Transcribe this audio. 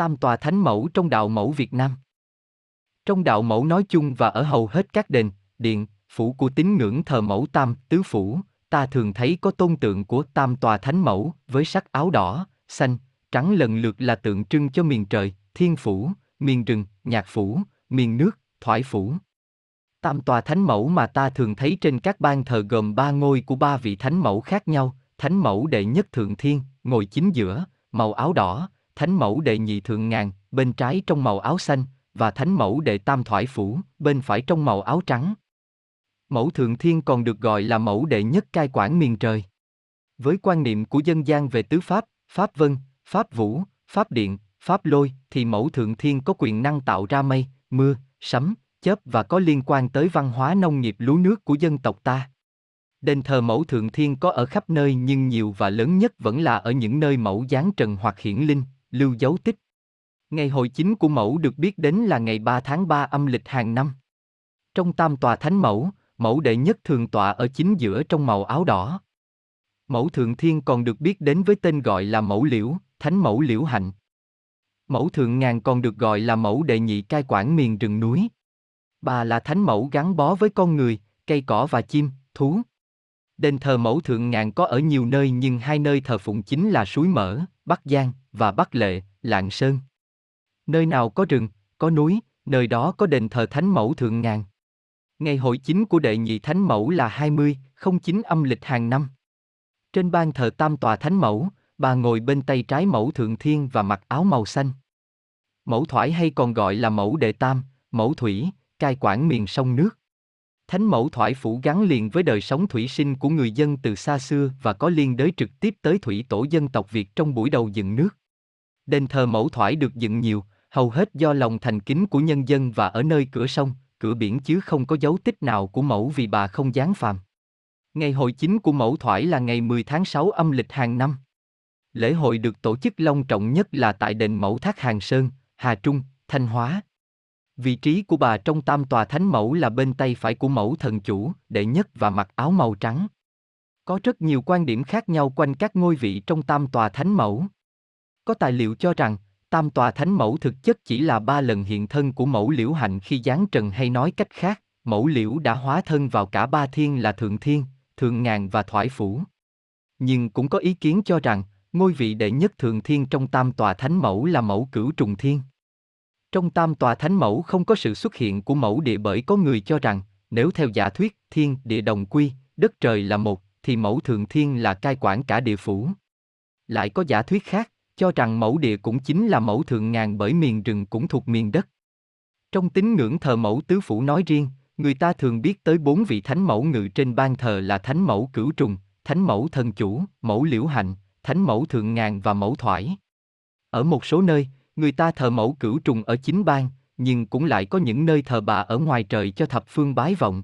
Tam tòa thánh mẫu trong đạo mẫu Việt Nam. Trong đạo mẫu nói chung và ở hầu hết các đền, điện, phủ của tín ngưỡng thờ mẫu Tam, tứ phủ, ta thường thấy có tôn tượng của Tam tòa thánh mẫu với sắc áo đỏ, xanh, trắng lần lượt là tượng trưng cho miền trời, thiên phủ, miền rừng, nhạc phủ, miền nước, thoải phủ. Tam tòa thánh mẫu mà ta thường thấy trên các ban thờ gồm ba ngôi của ba vị thánh mẫu khác nhau, thánh mẫu đệ nhất thượng thiên, ngồi chính giữa, màu áo đỏ, thánh mẫu đệ nhị thượng ngàn, bên trái trong màu áo xanh, và thánh mẫu đệ tam thoải phủ, bên phải trong màu áo trắng. Mẫu thượng thiên còn được gọi là mẫu đệ nhất cai quản miền trời. Với quan niệm của dân gian về tứ pháp, pháp vân, pháp vũ, pháp điện, pháp lôi, thì mẫu thượng thiên có quyền năng tạo ra mây, mưa, sấm, chớp và có liên quan tới văn hóa nông nghiệp lúa nước của dân tộc ta. Đền thờ mẫu thượng thiên có ở khắp nơi nhưng nhiều và lớn nhất vẫn là ở những nơi mẫu giáng trần hoặc hiển linh, lưu dấu tích. Ngày hội chính của mẫu được biết đến là ngày 3 tháng 3 âm lịch hàng năm. Trong tam tòa thánh mẫu, mẫu đệ nhất thường tọa ở chính giữa trong màu áo đỏ. Mẫu thượng thiên còn được biết đến với tên gọi là mẫu liễu, thánh mẫu liễu hạnh. Mẫu thượng ngàn còn được gọi là mẫu đệ nhị cai quản miền rừng núi. Bà là thánh mẫu gắn bó với con người, cây cỏ và chim, thú. Đền thờ mẫu thượng ngàn có ở nhiều nơi nhưng hai nơi thờ phụng chính là suối mỡ, Bắc Giang và Bắc Lệ, Lạng Sơn. Nơi nào có rừng, có núi, nơi đó có đền thờ thánh mẫu thượng ngàn. Ngày hội chính của đệ nhị thánh mẫu là 20, 09 âm lịch hàng năm. Trên ban thờ tam tòa thánh mẫu, bà ngồi bên tay trái mẫu thượng thiên và mặc áo màu xanh. Mẫu thoải hay còn gọi là mẫu đệ tam, mẫu thủy, cai quản miền sông nước. Thánh mẫu thoại phủ gắn liền với đời sống thủy sinh của người dân từ xa xưa và có liên đới trực tiếp tới thủy tổ dân tộc Việt trong buổi đầu dựng nước. Đền thờ mẫu thoại được dựng nhiều, hầu hết do lòng thành kính của nhân dân và ở nơi cửa sông, cửa biển chứ không có dấu tích nào của mẫu vì bà không gián phàm. Ngày hội chính của mẫu thoại là ngày 10 tháng 6 âm lịch hàng năm. Lễ hội được tổ chức long trọng nhất là tại đền mẫu thác Hàng Sơn, Hà Trung, Thanh Hóa. Vị trí của bà trong tam tòa thánh mẫu là bên tay phải của mẫu thần chủ, đệ nhất và mặc áo màu trắng. Có rất nhiều quan điểm khác nhau quanh các ngôi vị trong tam tòa thánh mẫu. Có tài liệu cho rằng, tam tòa thánh mẫu thực chất chỉ là ba lần hiện thân của mẫu liễu hạnh khi giáng trần hay nói cách khác, mẫu liễu đã hóa thân vào cả ba thiên là thượng thiên, thượng ngàn và thoải phủ. Nhưng cũng có ý kiến cho rằng, ngôi vị đệ nhất thượng thiên trong tam tòa thánh mẫu là mẫu cửu trùng thiên. Trong tam tòa thánh mẫu không có sự xuất hiện của mẫu địa bởi có người cho rằng, nếu theo giả thuyết thiên địa đồng quy, đất trời là một, thì mẫu thượng thiên là cai quản cả địa phủ. Lại có giả thuyết khác, cho rằng mẫu địa cũng chính là mẫu thượng ngàn bởi miền rừng cũng thuộc miền đất. Trong tín ngưỡng thờ mẫu tứ phủ nói riêng, người ta thường biết tới bốn vị thánh mẫu ngự trên ban thờ là thánh mẫu cửu trùng, thánh mẫu thần chủ, mẫu liễu hạnh, thánh mẫu thượng ngàn và mẫu thoải. Ở một số nơi, người ta thờ mẫu cửu trùng ở chính bang, nhưng cũng lại có những nơi thờ bà ở ngoài trời cho thập phương bái vọng,